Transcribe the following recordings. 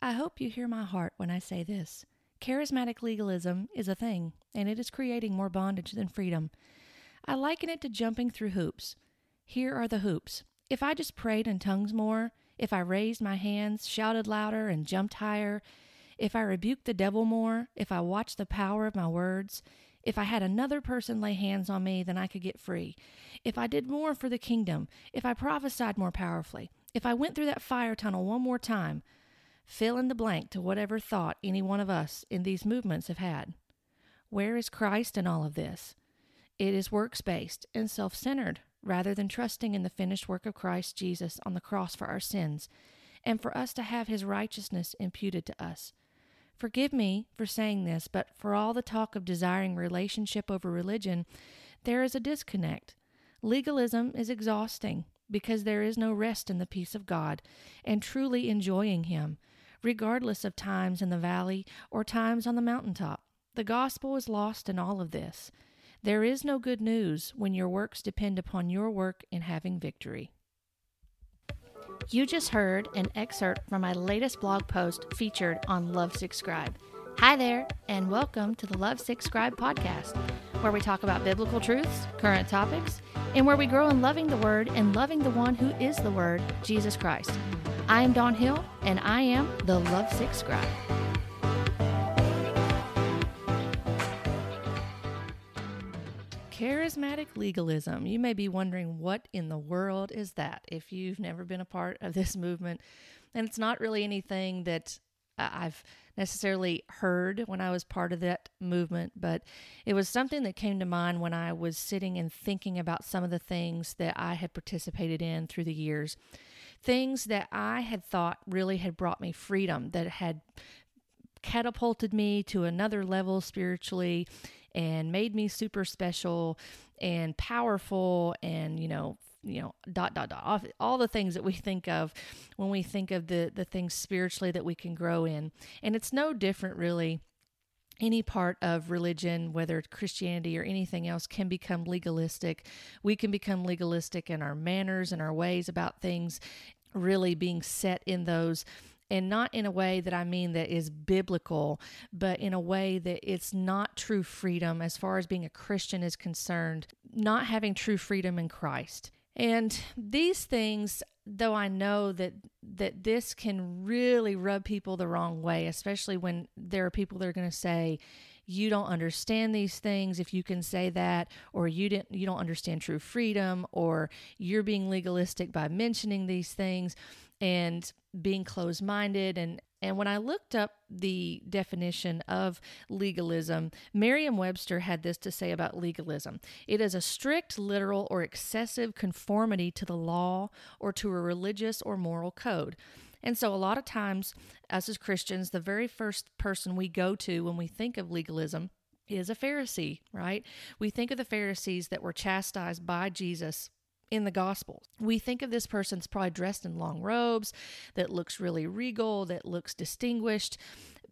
I hope you hear my heart when I say this. Charismatic legalism is a thing, and it is creating more bondage than freedom. I liken it to jumping through hoops. Here are the hoops. If I just prayed in tongues more, if I raised my hands, shouted louder, and jumped higher, if I rebuked the devil more, if I watched the power of my words, if I had another person lay hands on me, then I could get free. If I did more for the kingdom, if I prophesied more powerfully, if I went through that fire tunnel one more time, Fill in the blank to whatever thought any one of us in these movements have had. Where is Christ in all of this? It is works based and self centered rather than trusting in the finished work of Christ Jesus on the cross for our sins and for us to have his righteousness imputed to us. Forgive me for saying this, but for all the talk of desiring relationship over religion, there is a disconnect. Legalism is exhausting because there is no rest in the peace of God and truly enjoying Him regardless of times in the valley or times on the mountaintop. The gospel is lost in all of this. There is no good news when your works depend upon your work in having victory. You just heard an excerpt from my latest blog post featured on Lovesick Scribe. Hi there, and welcome to the Lovesick Scribe podcast, where we talk about biblical truths, current topics, and where we grow in loving the Word and loving the one who is the Word, Jesus Christ. I am Dawn Hill, and I am the Lovesick Scribe. Charismatic legalism. You may be wondering what in the world is that if you've never been a part of this movement. And it's not really anything that uh, I've necessarily heard when I was part of that movement, but it was something that came to mind when I was sitting and thinking about some of the things that I had participated in through the years things that I had thought really had brought me freedom, that had catapulted me to another level spiritually and made me super special and powerful and you know you know dot dot dot all the things that we think of when we think of the the things spiritually that we can grow in. And it's no different really any part of religion, whether it's Christianity or anything else, can become legalistic. We can become legalistic in our manners and our ways about things, really being set in those. And not in a way that I mean that is biblical, but in a way that it's not true freedom as far as being a Christian is concerned, not having true freedom in Christ. And these things, though I know that that this can really rub people the wrong way, especially when there are people that are going to say, you don't understand these things if you can say that or you didn't you don't understand true freedom or you're being legalistic by mentioning these things and being closed-minded and and when I looked up the definition of legalism, Merriam Webster had this to say about legalism it is a strict, literal, or excessive conformity to the law or to a religious or moral code. And so, a lot of times, us as Christians, the very first person we go to when we think of legalism is a Pharisee, right? We think of the Pharisees that were chastised by Jesus in the Gospels. We think of this person's probably dressed in long robes, that looks really regal, that looks distinguished,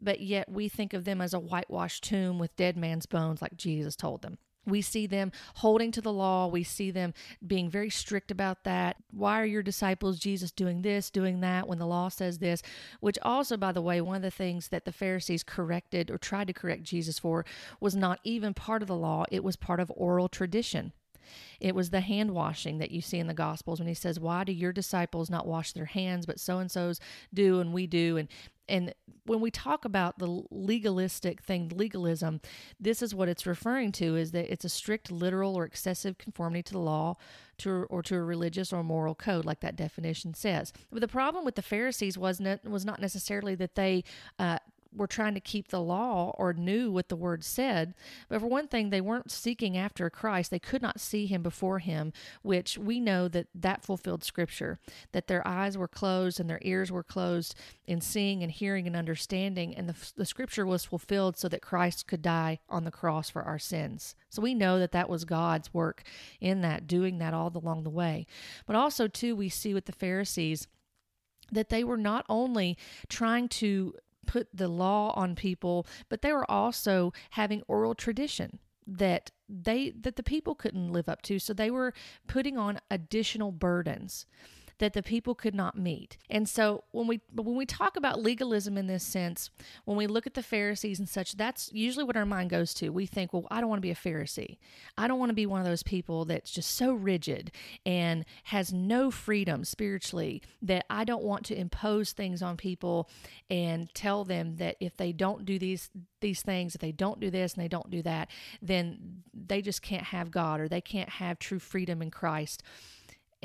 but yet we think of them as a whitewashed tomb with dead man's bones, like Jesus told them. We see them holding to the law. We see them being very strict about that. Why are your disciples, Jesus, doing this, doing that when the law says this? Which, also, by the way, one of the things that the Pharisees corrected or tried to correct Jesus for was not even part of the law, it was part of oral tradition. It was the hand washing that you see in the Gospels when he says, Why do your disciples not wash their hands, but so and so's do and we do? And and when we talk about the legalistic thing, legalism, this is what it's referring to is that it's a strict, literal, or excessive conformity to the law to, or to a religious or moral code, like that definition says. But the problem with the Pharisees wasn't was not necessarily that they uh, were trying to keep the law or knew what the word said. But for one thing, they weren't seeking after Christ. They could not see him before him, which we know that that fulfilled scripture, that their eyes were closed and their ears were closed in seeing and hearing and understanding. And the, the scripture was fulfilled so that Christ could die on the cross for our sins. So we know that that was God's work in that, doing that all along the way. But also, too, we see with the Pharisees that they were not only trying to put the law on people, but they were also having oral tradition that they that the people couldn't live up to. So they were putting on additional burdens that the people could not meet. And so when we when we talk about legalism in this sense, when we look at the Pharisees and such, that's usually what our mind goes to. We think, well, I don't want to be a Pharisee. I don't want to be one of those people that's just so rigid and has no freedom spiritually that I don't want to impose things on people and tell them that if they don't do these these things, if they don't do this and they don't do that, then they just can't have God or they can't have true freedom in Christ.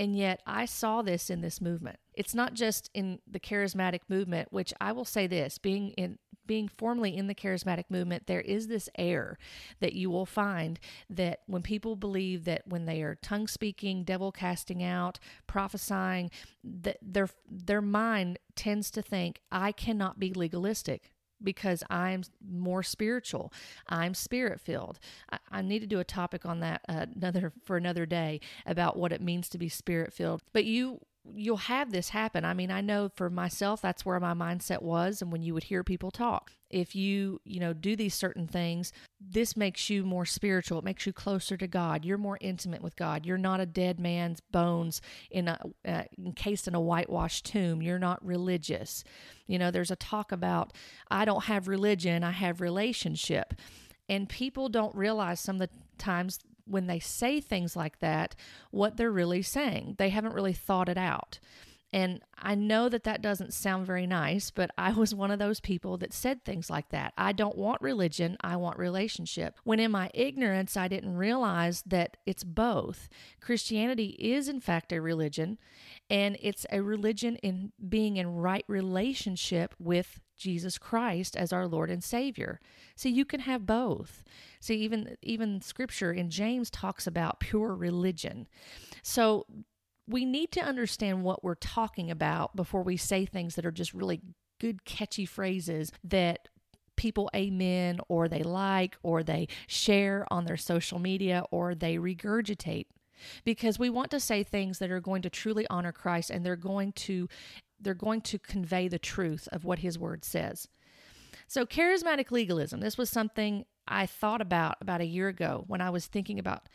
And yet, I saw this in this movement. It's not just in the charismatic movement, which I will say this being in being formally in the charismatic movement, there is this air that you will find that when people believe that when they are tongue speaking, devil casting out, prophesying, that their their mind tends to think, I cannot be legalistic because I'm more spiritual. I'm spirit filled. I, I, need to do a topic on that uh, another for another day about what it means to be spirit filled. But you you'll have this happen. I mean, I know for myself that's where my mindset was and when you would hear people talk. If you, you know, do these certain things, this makes you more spiritual. It makes you closer to God. You're more intimate with God. You're not a dead man's bones in a uh, encased in a whitewashed tomb. You're not religious. You know, there's a talk about I don't have religion, I have relationship. And people don't realize some of the times when they say things like that, what they're really saying. They haven't really thought it out. And I know that that doesn't sound very nice, but I was one of those people that said things like that. I don't want religion, I want relationship. When in my ignorance, I didn't realize that it's both. Christianity is, in fact, a religion, and it's a religion in being in right relationship with Jesus Christ as our Lord and Savior. See, you can have both. See, even even scripture in James talks about pure religion. So we need to understand what we're talking about before we say things that are just really good catchy phrases that people amen or they like or they share on their social media or they regurgitate because we want to say things that are going to truly honor Christ and they're going to they're going to convey the truth of what his word says. So charismatic legalism, this was something I thought about about a year ago when I was thinking about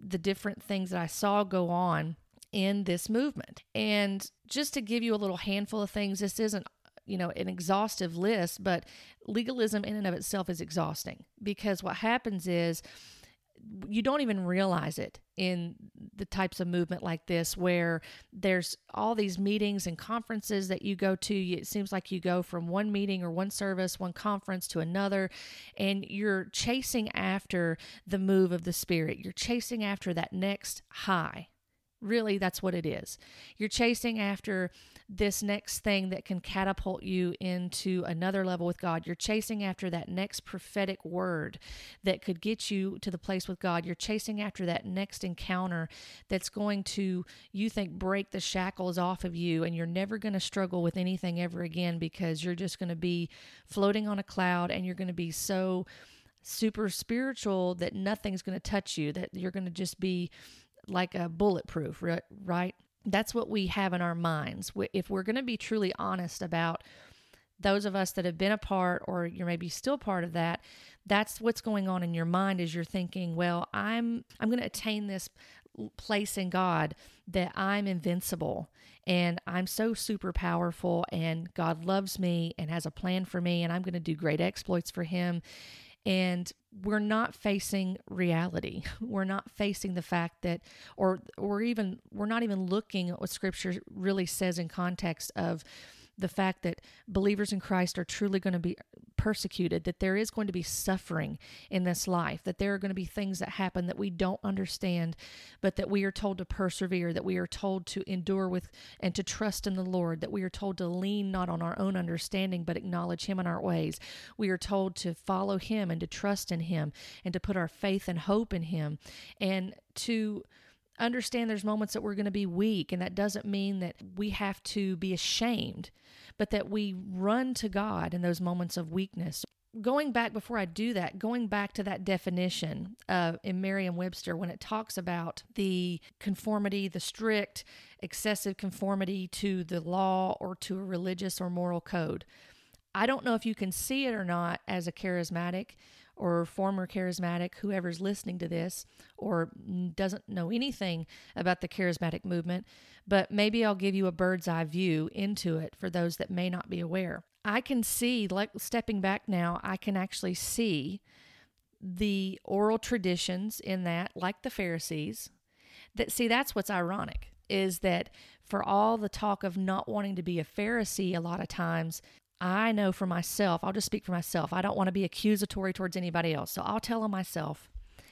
the different things that I saw go on in this movement. And just to give you a little handful of things, this isn't you know an exhaustive list, but legalism in and of itself is exhausting because what happens is you don't even realize it in the types of movement like this where there's all these meetings and conferences that you go to. It seems like you go from one meeting or one service one conference to another and you're chasing after the move of the spirit. You're chasing after that next high Really, that's what it is. You're chasing after this next thing that can catapult you into another level with God. You're chasing after that next prophetic word that could get you to the place with God. You're chasing after that next encounter that's going to, you think, break the shackles off of you, and you're never going to struggle with anything ever again because you're just going to be floating on a cloud and you're going to be so super spiritual that nothing's going to touch you, that you're going to just be like a bulletproof, right? That's what we have in our minds. If we're going to be truly honest about those of us that have been a part or you're maybe still part of that, that's what's going on in your mind as you're thinking, well, I'm I'm going to attain this place in God that I'm invincible and I'm so super powerful and God loves me and has a plan for me and I'm going to do great exploits for him and we're not facing reality. We're not facing the fact that, or or even we're not even looking at what Scripture really says in context of the fact that believers in Christ are truly going to be persecuted, that there is going to be suffering in this life, that there are going to be things that happen that we don't understand, but that we are told to persevere, that we are told to endure with and to trust in the Lord, that we are told to lean not on our own understanding, but acknowledge Him in our ways. We are told to follow Him and to trust in Him and to put our faith and hope in Him and to understand there's moments that we're going to be weak and that doesn't mean that we have to be ashamed but that we run to God in those moments of weakness. Going back before I do that, going back to that definition uh, in Merriam Webster when it talks about the conformity, the strict, excessive conformity to the law or to a religious or moral code. I don't know if you can see it or not as a charismatic or former charismatic, whoever's listening to this or doesn't know anything about the charismatic movement, but maybe I'll give you a bird's eye view into it for those that may not be aware. I can see, like stepping back now, I can actually see the oral traditions in that, like the Pharisees. That see, that's what's ironic is that for all the talk of not wanting to be a Pharisee, a lot of times I know for myself, I'll just speak for myself. I don't want to be accusatory towards anybody else. So I'll tell on myself,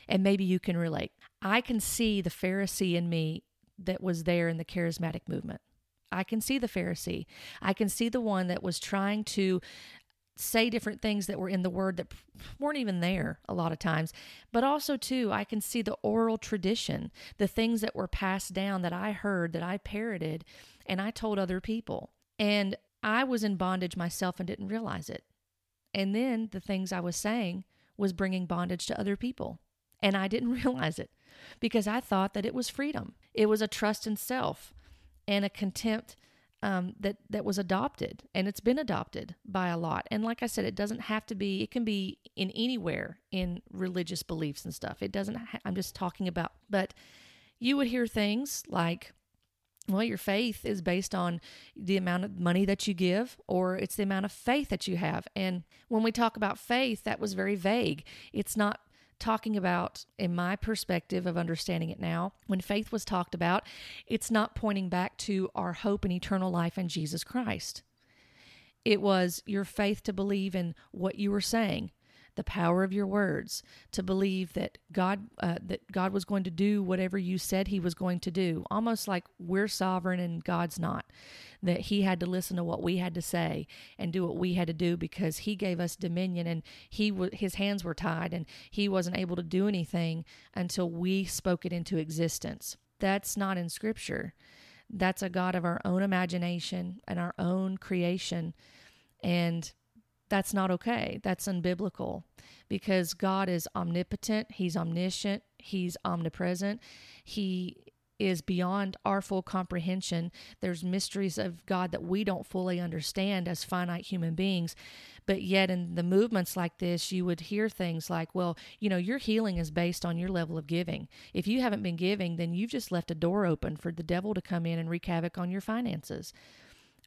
and maybe you can relate. I can see the Pharisee in me that was there in the charismatic movement. I can see the Pharisee. I can see the one that was trying to say different things that were in the word that weren't even there a lot of times. But also, too, I can see the oral tradition, the things that were passed down that I heard, that I parroted, and I told other people. And I was in bondage myself and didn't realize it. And then the things I was saying was bringing bondage to other people. And I didn't realize it because I thought that it was freedom. It was a trust in self and a contempt um, that that was adopted, and it's been adopted by a lot. And like I said, it doesn't have to be. It can be in anywhere in religious beliefs and stuff. It doesn't. Ha- I'm just talking about. But you would hear things like, well, your faith is based on the amount of money that you give, or it's the amount of faith that you have. And when we talk about faith, that was very vague. It's not talking about, in my perspective of understanding it now, when faith was talked about, it's not pointing back to our hope and eternal life in Jesus Christ. It was your faith to believe in what you were saying, the power of your words, to believe that God uh, that God was going to do whatever you said He was going to do, almost like we're sovereign and God's not. That He had to listen to what we had to say and do what we had to do because He gave us dominion and He w- His hands were tied and He wasn't able to do anything until we spoke it into existence. That's not in Scripture. That's a God of our own imagination and our own creation. And that's not okay. That's unbiblical because God is omnipotent, He's omniscient, He's omnipresent. He is beyond our full comprehension. There's mysteries of God that we don't fully understand as finite human beings. But yet, in the movements like this, you would hear things like, well, you know, your healing is based on your level of giving. If you haven't been giving, then you've just left a door open for the devil to come in and wreak havoc on your finances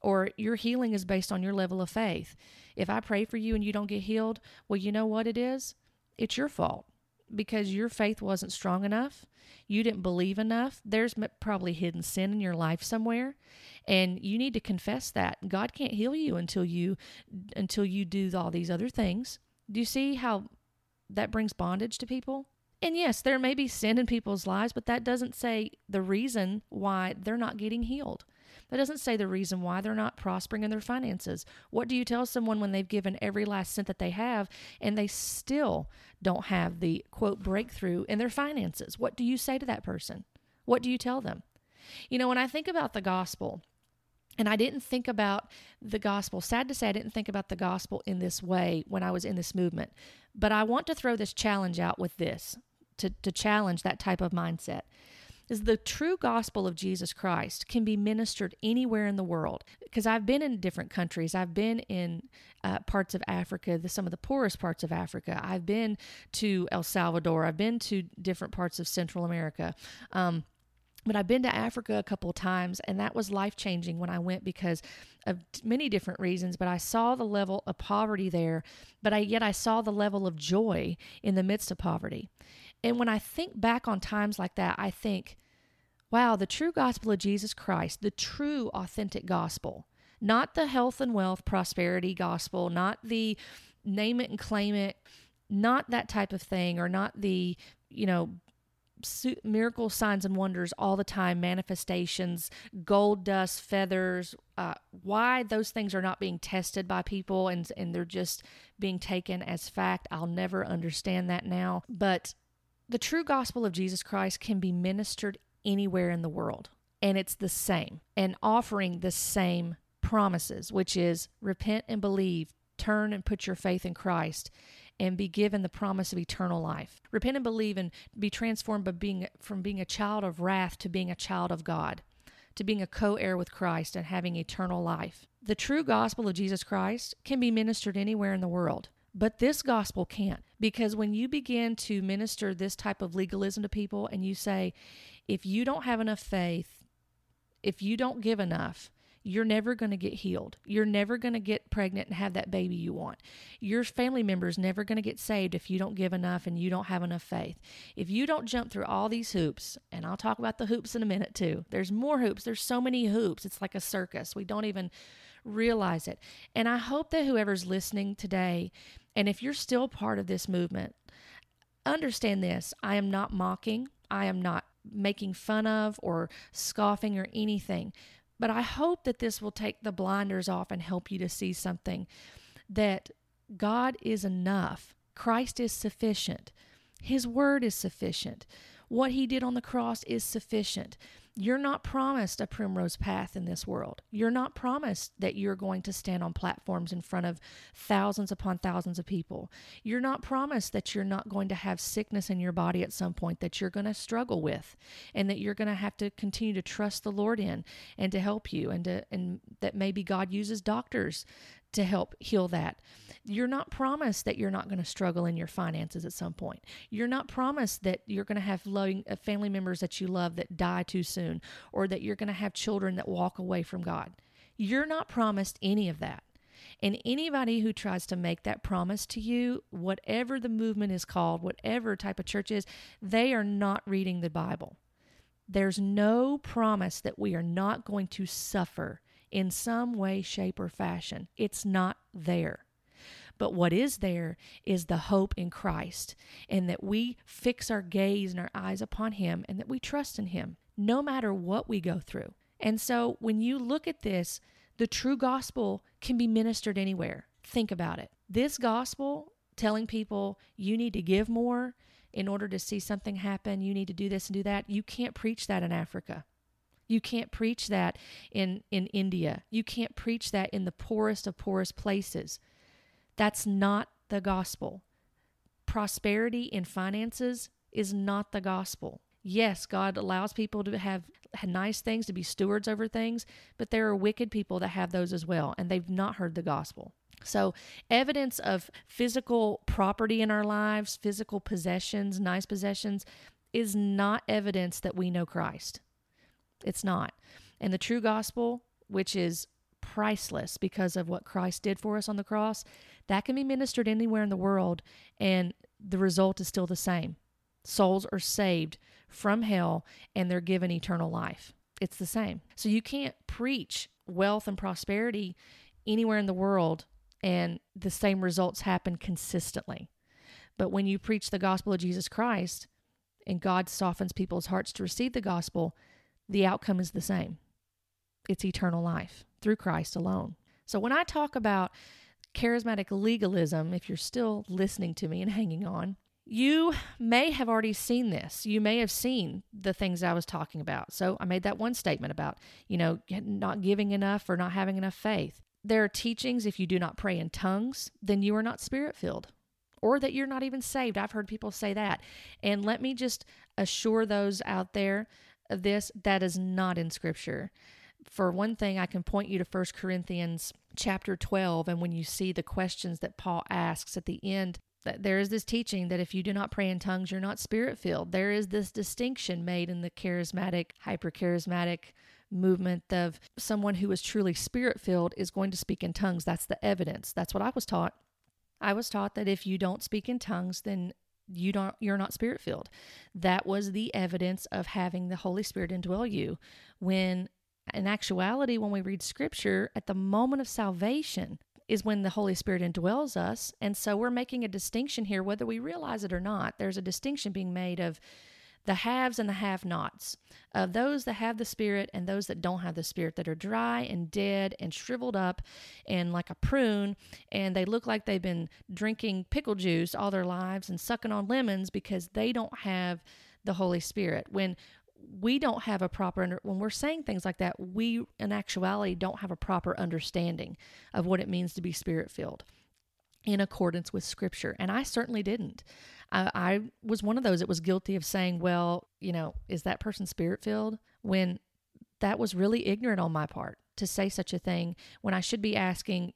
or your healing is based on your level of faith. If I pray for you and you don't get healed, well, you know what it is? It's your fault because your faith wasn't strong enough. You didn't believe enough. There's probably hidden sin in your life somewhere, and you need to confess that. God can't heal you until you until you do all these other things. Do you see how that brings bondage to people? And yes, there may be sin in people's lives, but that doesn't say the reason why they're not getting healed. That doesn't say the reason why they're not prospering in their finances. What do you tell someone when they've given every last cent that they have and they still don't have the quote breakthrough in their finances? What do you say to that person? What do you tell them? You know, when I think about the gospel, and I didn't think about the gospel. Sad to say, I didn't think about the gospel in this way when I was in this movement. But I want to throw this challenge out with this to, to challenge that type of mindset is the true gospel of Jesus Christ can be ministered anywhere in the world. Because I've been in different countries, I've been in uh, parts of Africa, the, some of the poorest parts of Africa. I've been to El Salvador. I've been to different parts of Central America. Um, but I've been to Africa a couple times, and that was life changing when I went because of many different reasons. But I saw the level of poverty there, but I yet I saw the level of joy in the midst of poverty. And when I think back on times like that, I think, wow, the true gospel of Jesus Christ, the true authentic gospel, not the health and wealth prosperity gospel, not the name it and claim it, not that type of thing, or not the, you know, miracle signs and wonders all the time manifestations gold dust feathers uh, why those things are not being tested by people and and they're just being taken as fact. I'll never understand that now. But the true gospel of jesus christ can be ministered anywhere in the world. And it's the same and offering the same promises, which is repent and believe, turn and put your faith in Christ and be given the promise of eternal life. Repent and believe and be transformed by being from being a child of wrath to being a child of God, to being a co-heir with Christ and having eternal life. The true gospel of Jesus Christ can be ministered anywhere in the world But this gospel can't. Because when you begin to minister this type of legalism to people and you say, if you don't have enough faith, if you don't give enough, you're never going to get healed. You're never going to get pregnant and have that baby you want. Your family member is never going to get saved if you don't give enough and you don't have enough faith. If you don't jump through all these hoops, and I'll talk about the hoops in a minute too. There's more hoops. There's so many hoops. It's like a circus. We don't even realize it. And I hope that whoever's listening today, and if you're still part of this movement, understand this. I am not mocking. I am not making fun of or scoffing or anything. But I hope that this will take the blinders off and help you to see something that God is enough. Christ is sufficient. His word is sufficient. What he did on the cross is sufficient. You're not promised a primrose path in this world. You're not promised that you're going to stand on platforms in front of thousands upon thousands of people. You're not promised that you're not going to have sickness in your body at some point that you're going to struggle with and that you're going to have to continue to trust the Lord in and to help you and to and that maybe God uses doctors to help heal that. You're not promised that you're not going to struggle in your finances at some point. You're not promised that you're going to have loving uh, family members that you love that die too soon or that you're going to have children that walk away from God. You're not promised any of that. And anybody who tries to make that promise to you, whatever the movement is called, whatever type of church is, they are not reading the Bible. There's no promise that we are not going to suffer in some way, shape, or fashion. It's not there. But what is there is the hope in Christ, and that we fix our gaze and our eyes upon Him, and that we trust in Him no matter what we go through. And so when you look at this, the true gospel can be ministered anywhere. Think about it. This gospel telling people you need to give more in order to see something happen, you need to do this and do that, you can't preach that in Africa. You can't preach that in, in India. You can't preach that in the poorest of poorest places. That's not the gospel. Prosperity in finances is not the gospel. Yes, God allows people to have nice things, to be stewards over things, but there are wicked people that have those as well, and they've not heard the gospel. So, evidence of physical property in our lives, physical possessions, nice possessions, is not evidence that we know Christ. It's not. And the true gospel, which is priceless because of what Christ did for us on the cross, that can be ministered anywhere in the world, and the result is still the same. Souls are saved from hell and they're given eternal life. It's the same. So you can't preach wealth and prosperity anywhere in the world and the same results happen consistently. But when you preach the gospel of Jesus Christ and God softens people's hearts to receive the gospel, the outcome is the same it's eternal life through Christ alone. So when I talk about charismatic legalism, if you're still listening to me and hanging on, you may have already seen this. You may have seen the things I was talking about. So I made that one statement about, you know, not giving enough or not having enough faith. There are teachings if you do not pray in tongues, then you are not spirit filled or that you're not even saved. I've heard people say that. And let me just assure those out there of this that is not in scripture. For one thing i can point you to 1 corinthians chapter 12 and when you see the questions that paul asks at the end that there is this teaching that if you do not pray in tongues you're not spirit filled there is this distinction made in the charismatic hyper charismatic movement of someone who is truly spirit filled is going to speak in tongues. That's the evidence. That's what i was taught. I was taught that if you don't speak in tongues then you don't you're not spirit filled that was the evidence of having the holy spirit indwell you. When in actuality when we read scripture at the moment of salvation is when the holy spirit indwells us. And so we're making a distinction here whether we realize it or not. There's a distinction being made of the haves and the have nots, of those that have the Spirit and those that don't have the Spirit, that are dry and dead and shriveled up and like a prune, and they look like they've been drinking pickle juice all their lives and sucking on lemons because they don't have the Holy Spirit. When we don't have a proper under, when we're saying things like that, we in actuality don't have a proper understanding of what it means to be spirit filled in accordance with scripture. And I certainly didn't. I, I was one of those that was guilty of saying, well, you know, is that person spirit filled? When that was really ignorant on my part to say such a thing when I should be asking,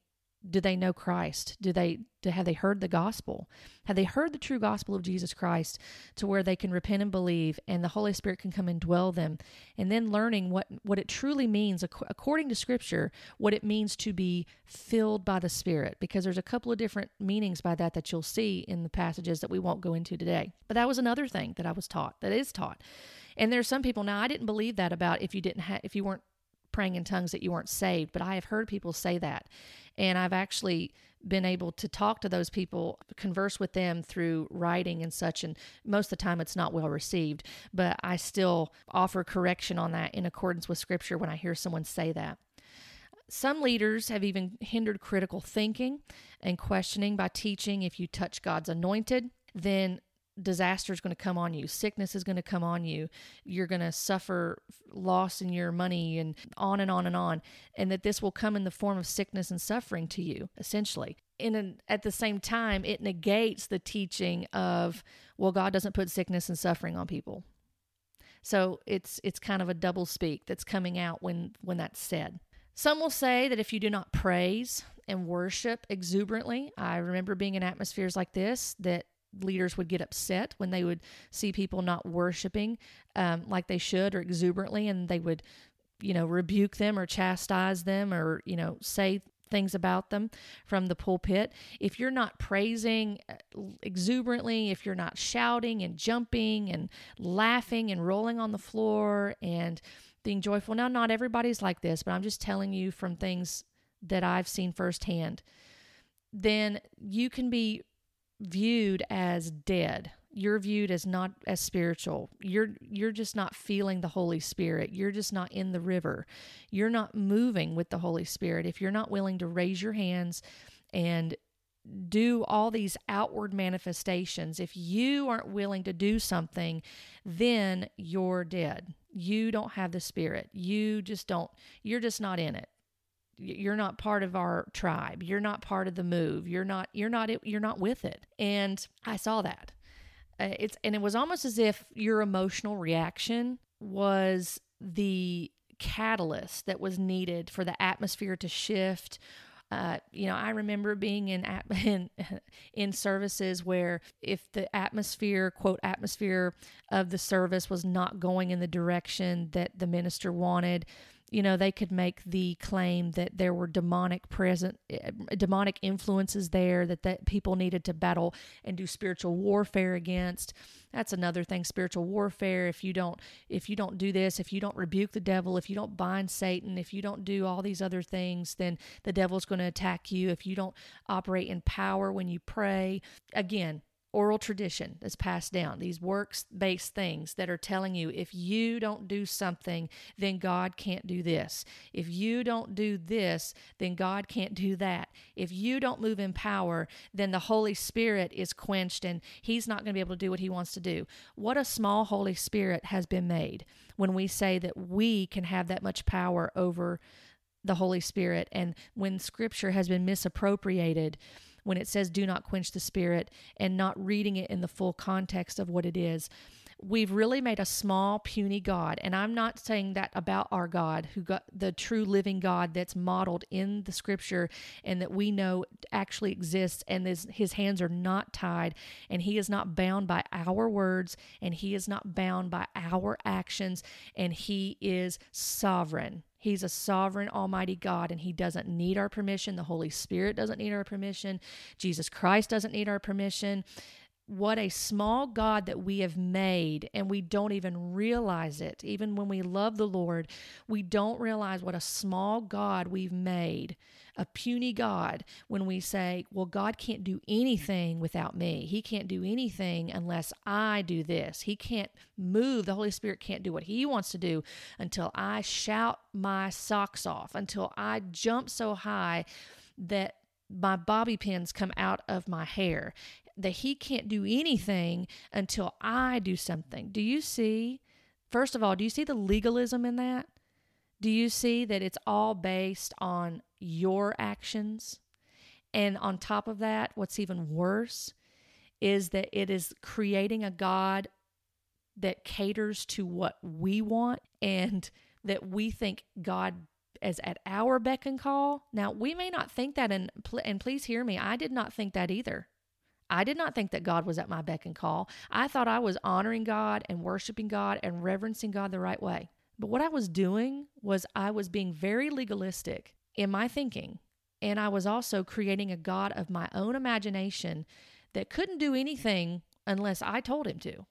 do they know Christ? Do they do, have they heard the gospel? Have they heard the true gospel of Jesus Christ to where they can repent and believe and the Holy Spirit can come and dwell them? And then learning what what it truly means according to scripture, what it means to be filled by the Spirit because there's a couple of different meanings by that that you'll see in the passages that we won't go into today. But that was another thing that I was taught, that is taught. And there's some people now I didn't believe that about if you didn't have if you weren't praying in tongues that you weren't saved, but I have heard people say that. And I've actually been able to talk to those people, converse with them through writing and such. And most of the time it's not well received, but I still offer correction on that in accordance with scripture when I hear someone say that. Some leaders have even hindered critical thinking and questioning by teaching if you touch God's anointed, then disaster is going to come on you sickness is going to come on you you're going to suffer loss in your money and on and on and on and that this will come in the form of sickness and suffering to you essentially. In an, at the same time it negates the teaching of well god doesn't put sickness and suffering on people. So it's it's kind of a double speak that's coming out when when that's said. Some will say that if you do not praise and worship exuberantly i remember being in atmospheres like this that leaders would get upset when they would see people not worshiping um, like they should or exuberantly, and they would, you know, rebuke them or chastise them or, you know, say things about them from the pulpit. If you're not praising uh, exuberantly, if you're not shouting and jumping and laughing and rolling on the floor and being joyful, now, not everybody's like this, but I'm just telling you from things that I've seen firsthand, then you can be viewed as dead. You're viewed as not as spiritual. You're you're just not feeling the holy spirit. You're just not in the river. You're not moving with the holy spirit. If you're not willing to raise your hands and do all these outward manifestations if you aren't willing to do something then you're dead. You don't have the spirit. You just don't you're just not in it you're not part of our tribe. You're not part of the move. You're not you're not you're not with it. And i saw that. Uh, it's and it was almost as if your emotional reaction was the catalyst that was needed for the atmosphere to shift. Uh, you know, I remember being in, in in services where if the atmosphere, quote atmosphere of the service was not going in the direction that the minister wanted, you know they could make the claim that there were demonic present eh, demonic influences there that that people needed to battle and do spiritual warfare against. That's another thing spiritual warfare. If you don't if you don't do this if you don't rebuke the devil if you don't bind satan if you don't do all these other things then the devil's going to attack you. If you don't operate in power when you pray again oral tradition that's passed down, these works based things that are telling you if you don't do something, then God can't do this. If you don't do this, then God can't do that. If you don't move in power, then the Holy Spirit is quenched and He's not going to be able to do what He wants to do. What a small Holy Spirit has been made when we say that we can have that much power over the Holy Spirit and when Scripture has been misappropriated when it says do not quench the spirit and not reading it in the full context of what it is. We've really made a small, puny God. And I'm not saying that about our God, who got the true living God that's modeled in the scripture and that we know actually exists. And his, his hands are not tied and he is not bound by our words and he is not bound by our actions and he is sovereign. He's a sovereign, almighty God, and He doesn't need our permission. The Holy Spirit doesn't need our permission. Jesus Christ doesn't need our permission. What a small God that we have made, and we don't even realize it. Even when we love the Lord, we don't realize what a small God we've made a puny God when we say, well, God can't do anything without me. He can't do anything unless I do this. He can't move. The Holy Spirit can't do what He wants to do until I shout my socks off, until I jump so high that my bobby pins come out of my hair. That He can't do anything until I do something. Do you see? First of all, do you see the legalism in that? Do you see that it's all based on your actions? And on top of that, what's even worse is that it is creating a God that caters to what we want and that we think God as at our beck and call. Now, we may not think that, and, and please hear me, I did not think that either. I did not think that God was at my beck and call. I thought I was honoring God and worshiping God and reverencing God the right way. But what I was doing was I was being very legalistic in my thinking. And I was also creating a God of my own imagination that couldn't do anything unless I told him to,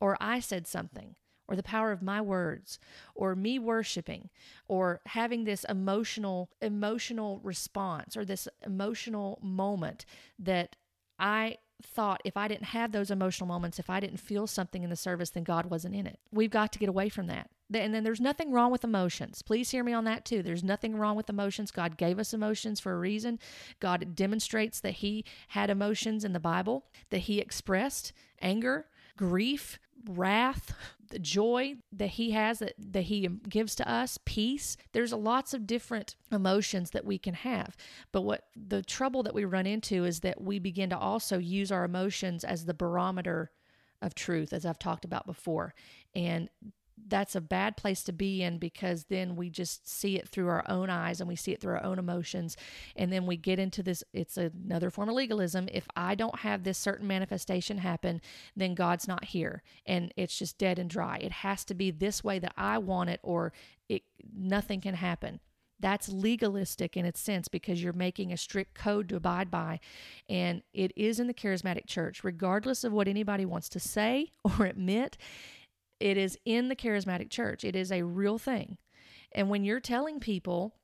or I said something, or the power of my words, or me worshiping, or having this emotional, emotional response, or this emotional moment that I thought if I didn't have those emotional moments, if I didn't feel something in the service, then God wasn't in it. We've got to get away from that. And then there's nothing wrong with emotions. Please hear me on that too. There's nothing wrong with emotions. God gave us emotions for a reason. God demonstrates that He had emotions in the Bible, that He expressed anger, grief, wrath, the joy that he has that, that he gives to us, peace. There's lots of different emotions that we can have. But what the trouble that we run into is that we begin to also use our emotions as the barometer of truth, as I've talked about before. And that's a bad place to be in because then we just see it through our own eyes and we see it through our own emotions. And then we get into this it's another form of legalism. If i don't have this certain manifestation happen then god's not here and it's just dead and dry. It has to be this way that i want it or it nothing can happen. That's legalistic in its sense because you're making a strict code to abide by. And it is in the charismatic church, regardless of what anybody wants to say or admit, it is in the charismatic church. It is a real thing. And when you're telling people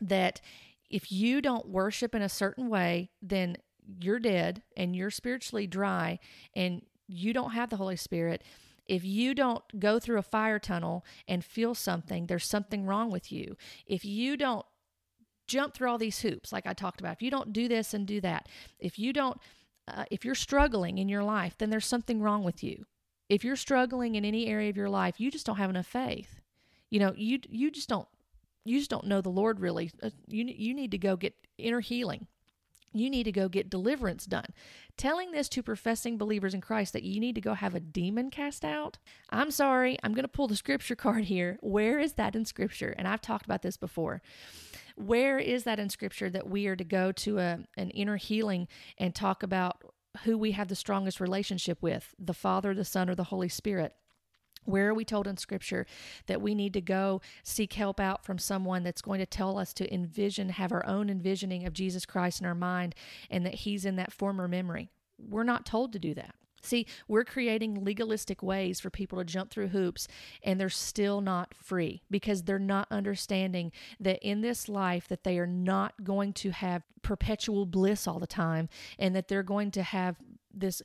that if you don't worship in a certain way, then you're dead and you're spiritually dry and you don't have the Holy Spirit. If you don't go through a fire tunnel and feel something, there's something wrong with you. If you don't jump through all these hoops, like I talked about, if you don't do this and do that, if you don't, uh, if you're struggling in your life, then there's something wrong with you. If you're struggling in any area of your life, you just don't have enough faith. You know, you you just don't you just don't know the Lord really. Uh, you you need to go get inner healing. You need to go get deliverance done. Telling this to professing believers in Christ that you need to go have a demon cast out. I'm sorry, I'm going to pull the scripture card here. Where is that in scripture? And I've talked about this before. Where is that in scripture that we are to go to a, an inner healing and talk about who we have the strongest relationship with the Father, the Son, or the Holy Spirit. Where are we told in Scripture that we need to go seek help out from someone that's going to tell us to envision, have our own envisioning of Jesus Christ in our mind, and that He's in that former memory? We're not told to do that. See, we're creating legalistic ways for people to jump through hoops and they're still not free because they're not understanding that in this life that they are not going to have perpetual bliss all the time and that they're going to have this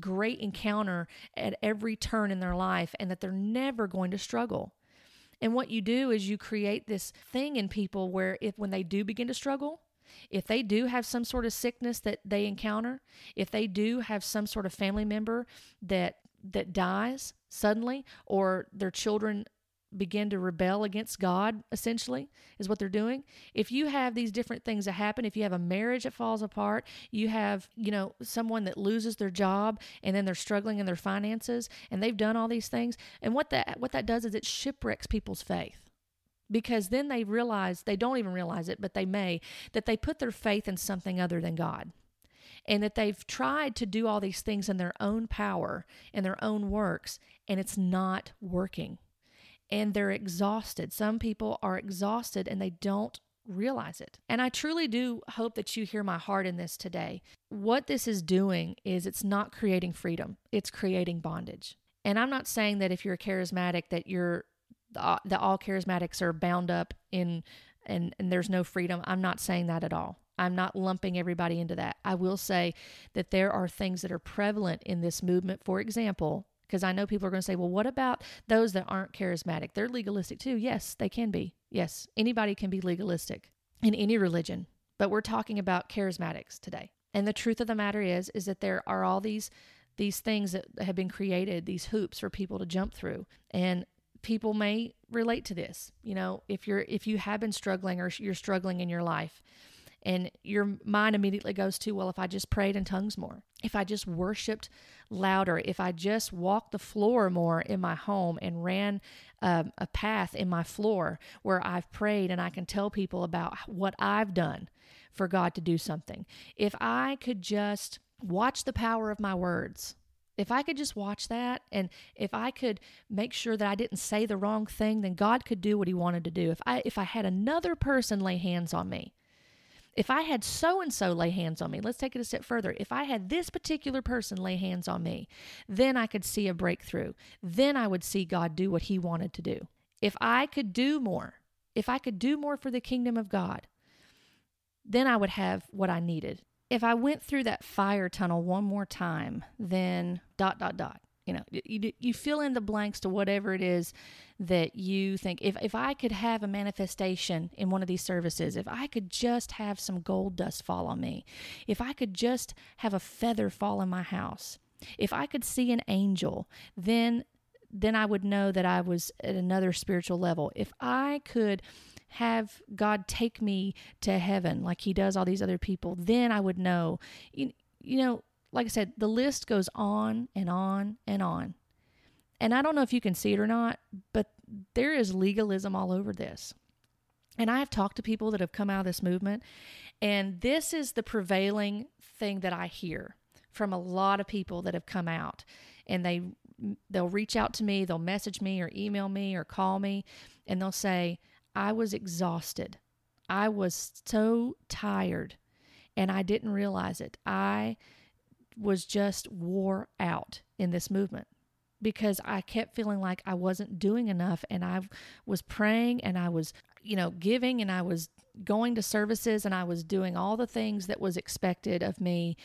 great encounter at every turn in their life and that they're never going to struggle. And what you do is you create this thing in people where if when they do begin to struggle, if they do have some sort of sickness that they encounter, if they do have some sort of family member that that dies suddenly or their children begin to rebel against God, essentially, is what they're doing. If you have these different things that happen, if you have a marriage that falls apart, you have, you know, someone that loses their job and then they're struggling in their finances and they've done all these things. And what that what that does is it shipwrecks people's faith because then they realize they don't even realize it, but they may that they put their faith in something other than God. And that they've tried to do all these things in their own power and their own works, and it's not working. And they're exhausted. Some people are exhausted and they don't realize it. And I truly do hope that you hear my heart in this today. What this is doing is it's not creating freedom, it's creating bondage. And I'm not saying that if you're charismatic that you're the, the all charismatics are bound up in and and there's no freedom. I'm not saying that at all. I'm not lumping everybody into that. I will say that there are things that are prevalent in this movement. For example, because I know people are going to say, well, what about those that aren't charismatic? They're legalistic too. Yes, they can be. Yes, anybody can be legalistic in any religion, but we're talking about charismatics today. And the truth of the matter is, is that there are all these these things that have been created, these hoops for people to jump through. And people may relate to this. You know, if you're if you have been struggling or you're struggling in your life And your mind immediately goes to, well, if I just prayed in tongues more, if I just worshiped louder, if I just walked the floor more in my home and ran um, a path in my floor where I've prayed and I can tell people about what I've done for God to do something. If I could just watch the power of my words, if I could just watch that and if I could make sure that I didn't say the wrong thing, then God could do what he wanted to do. If I if I had another person lay hands on me, if I had so and so lay hands on me, let's take it a step further. If I had this particular person lay hands on me, then I could see a breakthrough. Then I would see God do what he wanted to do. If I could do more, if I could do more for the kingdom of God, then I would have what I needed. If I went through that fire tunnel one more time, then dot, dot, dot. You know, you, you fill in the blanks to whatever it is that you think. If, if I could have a manifestation in one of these services, if I could just have some gold dust fall on me, if I could just have a feather fall in my house, if I could see an angel, then then I would know that I was at another spiritual level. If I could have God take me to heaven like he does all these other people, then I would know. You, you know, like I said, the list goes on and on and on. And I don't know if you can see it or not, but there is legalism all over this. And I have talked to people that have come out of this movement, and this is the prevailing thing that I hear from a lot of people that have come out. And they they'll reach out to me, they'll message me or email me or call me, and they'll say, I was exhausted. I was so tired and I didn't realize it. I was just wore out in this movement because I kept feeling like I wasn't doing enough and I was praying and I was, you know, giving and I was going to services and I was doing all the things that was expected of me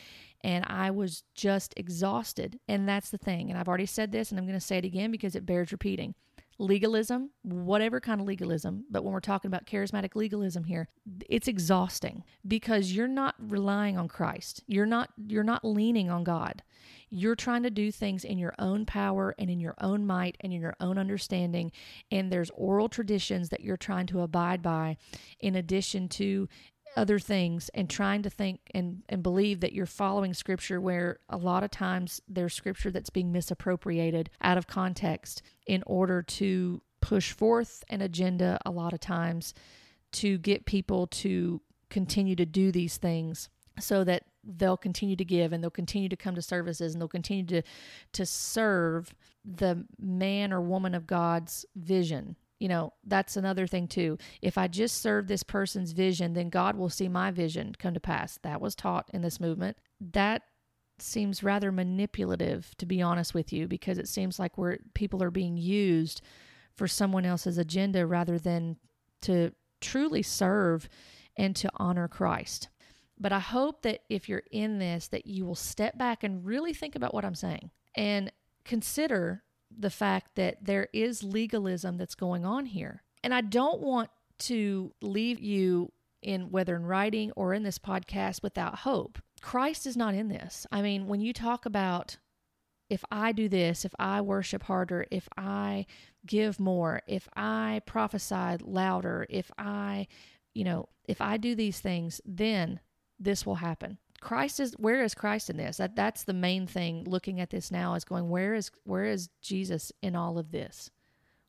and I was just exhausted. And that's the thing. And I've already said this and I'm going to say it again because it bears repeating legalism, whatever kind of legalism, but when we're talking about charismatic legalism here, it's exhausting because you're not relying on Christ. You're not you're not leaning on God. You're trying to do things in your own power and in your own might and in your own understanding and there's oral traditions that you're trying to abide by in addition to other things and trying to think and, and believe that you're following scripture where a lot of times there's scripture that's being misappropriated out of context in order to push forth an agenda a lot of times to get people to continue to do these things so that they'll continue to give and they'll continue to come to services and they'll continue to to serve the man or woman of God's vision you know, that's another thing too. If I just serve this person's vision, then God will see my vision come to pass. That was taught in this movement. That seems rather manipulative, to be honest with you, because it seems like we're people are being used for someone else's agenda rather than to truly serve and to honor Christ. But I hope that if you're in this, that you will step back and really think about what I'm saying and consider the fact that there is legalism that's going on here. And I don't want to leave you in whether in writing or in this podcast without hope. Christ is not in this. I mean, when you talk about if I do this, if I worship harder, if I give more, if I prophesy louder, if I, you know, if I do these things, then this will happen. Christ is where is Christ in this? That that's the main thing looking at this now is going where is where is Jesus in all of this?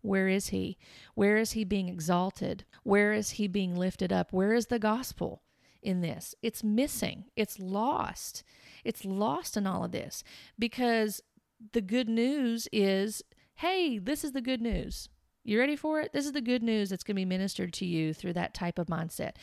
Where is he? Where is he being exalted? Where is he being lifted up? Where is the gospel in this? It's missing. It's lost. It's lost in all of this because the good news is hey, this is the good news. You ready for it? This is the good news that's going to be ministered to you through that type of mindset.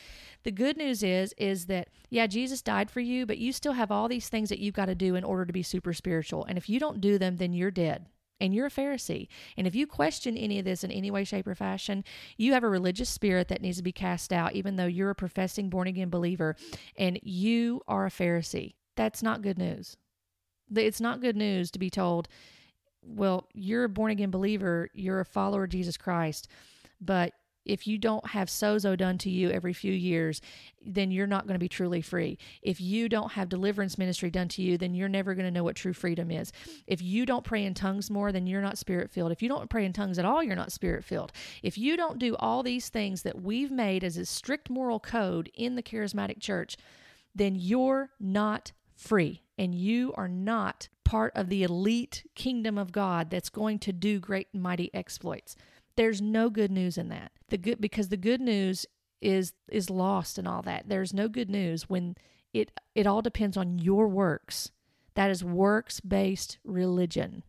The good news is is that yeah, Jesus died for you, but you still have all these things that you've got to do in order to be super spiritual. And if you don't do them, then you're dead. And you're a Pharisee. And if you question any of this in any way, shape, or fashion, you have a religious spirit that needs to be cast out, even though you're a professing born again believer and you are a Pharisee. That's not good news. It's not good news to be told, well, you're a born again believer, you're a follower of Jesus Christ, but if you don't have sozo done to you every few years, then you're not going to be truly free. If you don't have deliverance ministry done to you, then you're never going to know what true freedom is. If you don't pray in tongues more, then you're not spirit filled. If you don't pray in tongues at all, you're not spirit filled. If you don't do all these things that we've made as a strict moral code in the charismatic church, then you're not free and you are not part of the elite kingdom of God that's going to do great and mighty exploits. There's no good news in that. The good because the good news is is lost and all that. There's no good news when it it all depends on your works. That is works-based religion.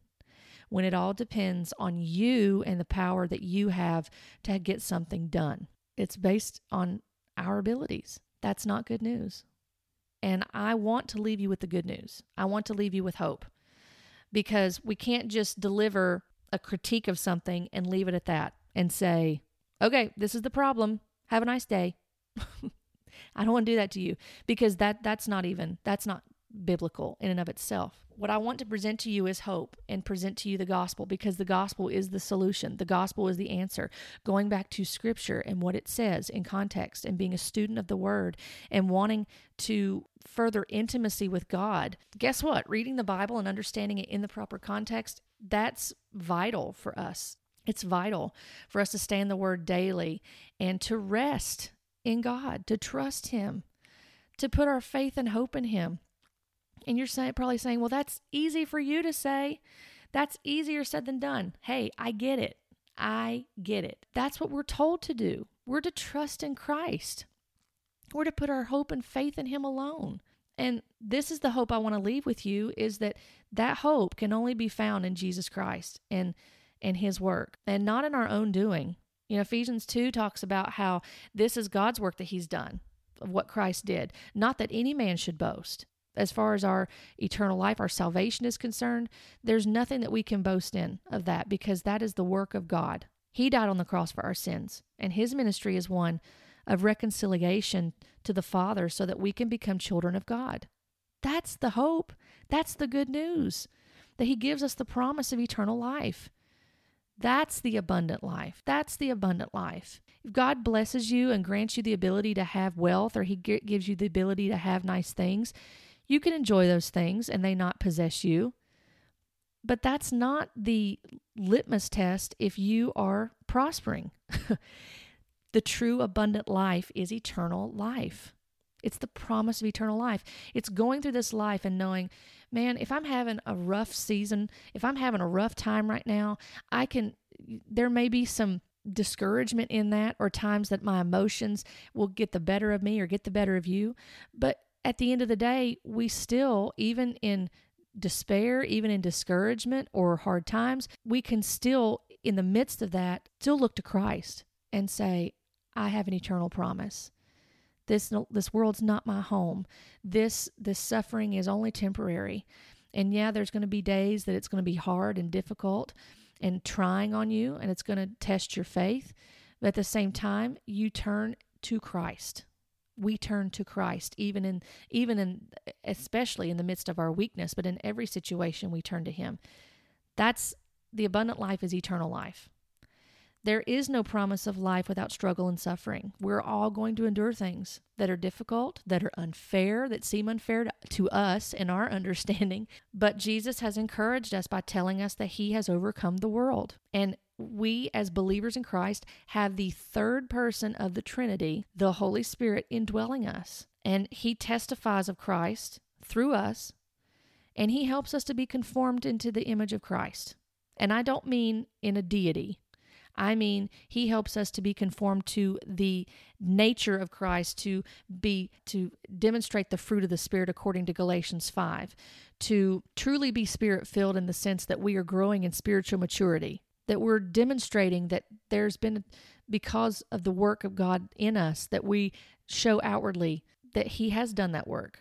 When it all depends on you and the power that you have to get something done. It's based on our abilities. That's not good news. And I want to leave you with the good news. I want to leave you with hope because we can't just deliver a critique of something and leave it at that and say, okay, this is the problem. Have a nice day. I don't want to do that to you because that that's not even that's not biblical in and of itself. What I want to present to you is hope and present to you the gospel because the gospel is the solution. The gospel is the answer. Going back to scripture and what it says in context and being a student of the word and wanting to further intimacy with God. Guess what? Reading the Bible and understanding it in the proper context, that's vital for us. It's vital for us to stay in the word daily and to rest in God, to trust Him, to put our faith and hope in Him. And you're probably saying, well, that's easy for you to say. That's easier said than done. Hey, I get it. I get it. That's what we're told to do. We're to trust in Christ. We're to put our hope and faith in Him alone. And this is the hope I want to leave with you is that that hope can only be found in Jesus Christ and and his work and not in our own doing. You know, Ephesians 2 talks about how this is God's work that he's done, of what Christ did, not that any man should boast as far as our eternal life, our salvation is concerned, there's nothing that we can boast in of that because that is the work of God. He died on the cross for our sins, and his ministry is one of reconciliation to the Father so that we can become children of God. That's the hope. That's the good news that he gives us the promise of eternal life. That's the abundant life. That's the abundant life. If God blesses you and grants you the ability to have wealth or he gives you the ability to have nice things, you can enjoy those things and they not possess you. But that's not the litmus test if you are prospering. the true abundant life is eternal life. It's the promise of eternal life. It's going through this life and knowing, man, if I'm having a rough season, if I'm having a rough time right now, I can, there may be some discouragement in that or times that my emotions will get the better of me or get the better of you. But at the end of the day, we still, even in despair, even in discouragement or hard times, we can still, in the midst of that, still look to Christ and say, I have an eternal promise. This, this world's not my home. This, this suffering is only temporary. And yeah, there's going to be days that it's going to be hard and difficult and trying on you, and it's going to test your faith. But at the same time, you turn to Christ we turn to Christ even in even in especially in the midst of our weakness but in every situation we turn to him that's the abundant life is eternal life there is no promise of life without struggle and suffering. We're all going to endure things that are difficult, that are unfair, that seem unfair to, us in our understanding. But Jesus has encouraged us by telling us that he has overcome the world. And we, as believers in Christ, have the third person of the Trinity, the Holy Spirit, indwelling us. And He testifies of Christ through us, and He helps us to be conformed into the image of Christ. And I don't mean in a deity. I mean, he helps us to be conformed to the nature of Christ, to be to demonstrate the fruit of the Spirit according to Galatians 5, to truly be spirit filled in the sense that we are growing in spiritual maturity that we're demonstrating that there's been because of the work of God in us that we show outwardly that he has done that work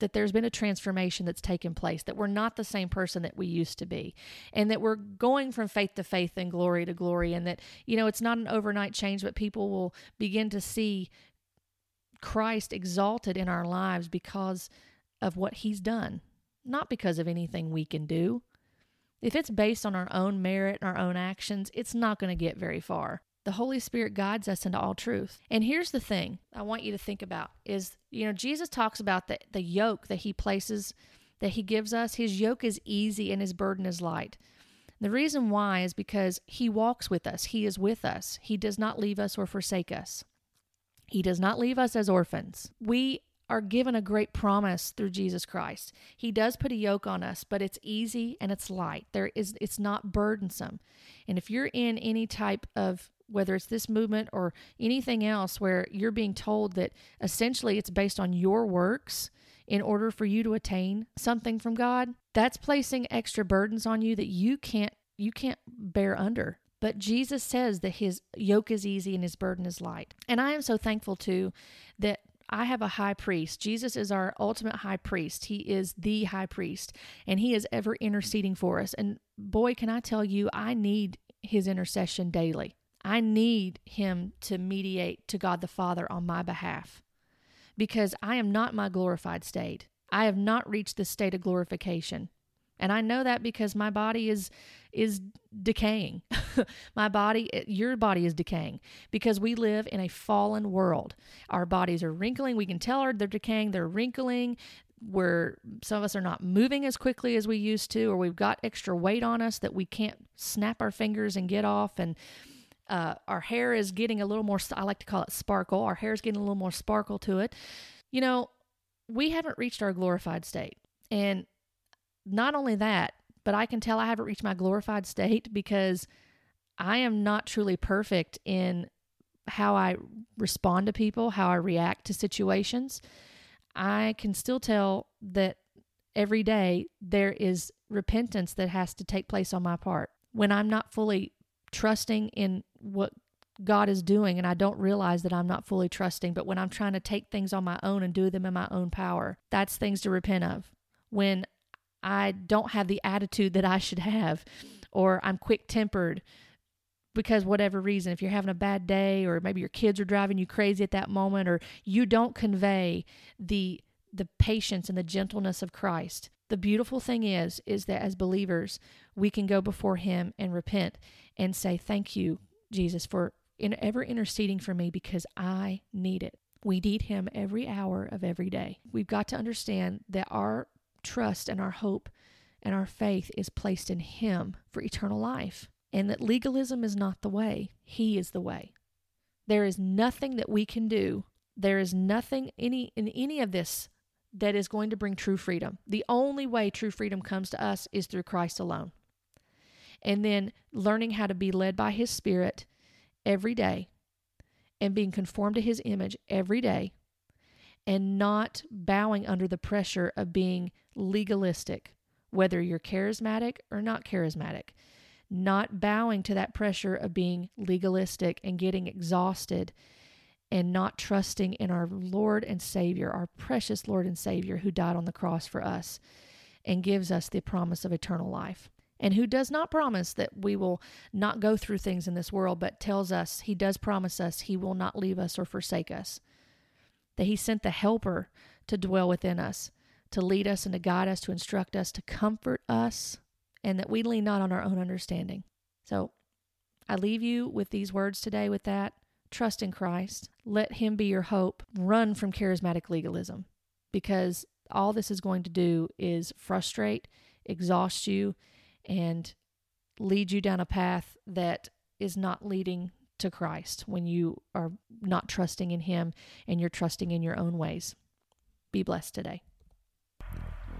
that there's been a transformation that's taken place that we're not the same person that we used to be and that we're going from faith to faith and glory to glory and that you know it's not an overnight change but people will begin to see Christ exalted in our lives because of what he's done not because of anything we can do if it's based on our own merit and our own actions, it's not going to get very far. The Holy Spirit guides us into all truth. And here's the thing I want you to think about is, you know, Jesus talks about the, the yoke that he places, that he gives us. His yoke is easy and his burden is light. The reason why is because he walks with us, he is with us, he does not leave us or forsake us. He does not leave us as orphans. We are given a great promise through Jesus Christ. He does put a yoke on us, but it's easy and it's light. There is it's not burdensome. And if you're in any type of whether it's this movement or anything else where you're being told that essentially it's based on your works in order for you to attain something from God, that's placing extra burdens on you that you can't you can't bear under. But Jesus says that his yoke is easy and his burden is light. And I am so thankful too that I have a high priest. Jesus is our ultimate high priest. He is the high priest, and he is ever interceding for us. And boy, can I tell you, I need his intercession daily. I need him to mediate to God the Father on my behalf because I am not my glorified state. I have not reached the state of glorification. And I know that because my body is is decaying. my body your body is decaying because we live in a fallen world. Our bodies are wrinkling. We can tell they're decaying, they're wrinkling. Where some of us are not moving as quickly as we used to, or we've got extra weight on us that we can't snap our fingers and get off. And uh, our hair is getting a little more, I like to call it sparkle. Our hair is getting a little more sparkle to it. You know, we haven't reached our glorified state. And not only that, but I can tell I haven't reached my glorified state because I am not truly perfect in how I respond to people, how I react to situations. I can still tell that every day there is repentance that has to take place on my part. When I'm not fully trusting in what God is doing and I don't realize that I'm not fully trusting, but when I'm trying to take things on my own and do them in my own power, that's things to repent of. When I don't have the attitude that I should have, or I'm quick tempered because whatever reason, if you're having a bad day, or maybe your kids are driving you crazy at that moment, or you don't convey the the patience and the gentleness of Christ. The beautiful thing is, is that as believers, we can go before Him and repent and say, "Thank you, Jesus, for in ever interceding for me because I need it." We need Him every hour of every day. We've got to understand that our trust and our hope and our faith is placed in Him for eternal life, and that legalism is not the way. He is the way. There is nothing that we can do. There is nothing any in any of this that is going to bring true freedom. The only way true freedom comes to us is through Christ alone. And then learning how to be led by His Spirit every day and being conformed to His image every day and not bowing under the pressure of being legalistic, whether you're charismatic or not charismatic. Not bowing to that pressure of being legalistic and getting exhausted and not trusting in our Lord and Savior, our precious Lord and Savior who died on the cross for us and gives us the promise of eternal life. And who does not promise that we will not go through things in this world, but tells us, He does promise us He will not leave us or forsake us that He sent the Helper to dwell within us, to lead us and to guide us, to instruct us, to comfort us, and that we lean not on our own understanding. So I leave you with these words today with that. Trust in Christ. Let Him be your hope. Run from charismatic legalism because all this is going to do is frustrate, exhaust you, and lead you down a path that is not leading to Christ when you are not trusting in Him and you're trusting in your own ways. Be blessed today.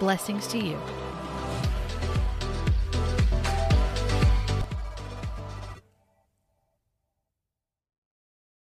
Blessings to you.